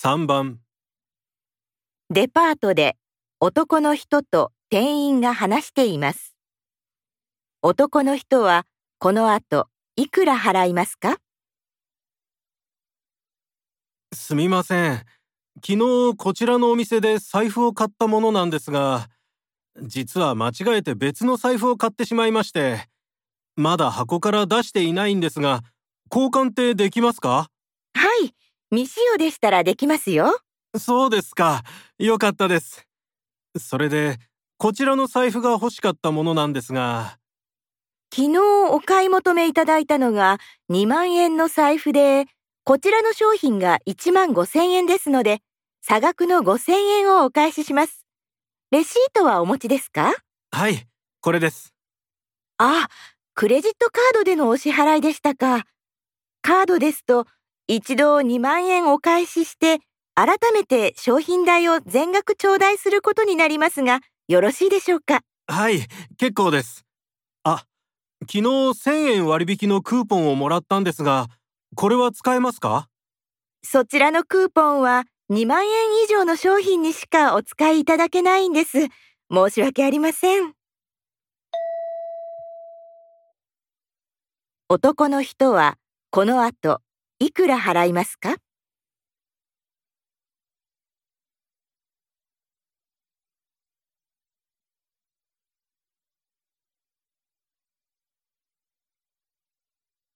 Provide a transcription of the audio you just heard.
3番。デパートで男の人と店員が話しています。男の人はこの後いくら払いますか？すみません。昨日こちらのお店で財布を買ったものなんですが実は間違えて別の財布を買ってしまいましてまだ箱から出していないんですが交換ってできますか？はい、未使用でしたらできますよ。そうですかよかったですそれでこちらの財布が欲しかったものなんですが昨日お買い求めいただいたのが2万円の財布で、こちらの商品が1万5千円ですので、差額の5千円をお返しします。レシートはお持ちですか？はいこれですあ、クレジットカードでのお支払いでしたか。カードですと、一度2万円お返しして、改めて商品代を全額頂戴することになりますが、よろしいでしょうか？はい結構ですあ昨日1000円割引のクーポンをもらったんですがこれは使えますか？そちらのクーポンは2万円以上の商品にしかお使いいただけないんです。申し訳ありません。男の人はこの後いくら払いますか？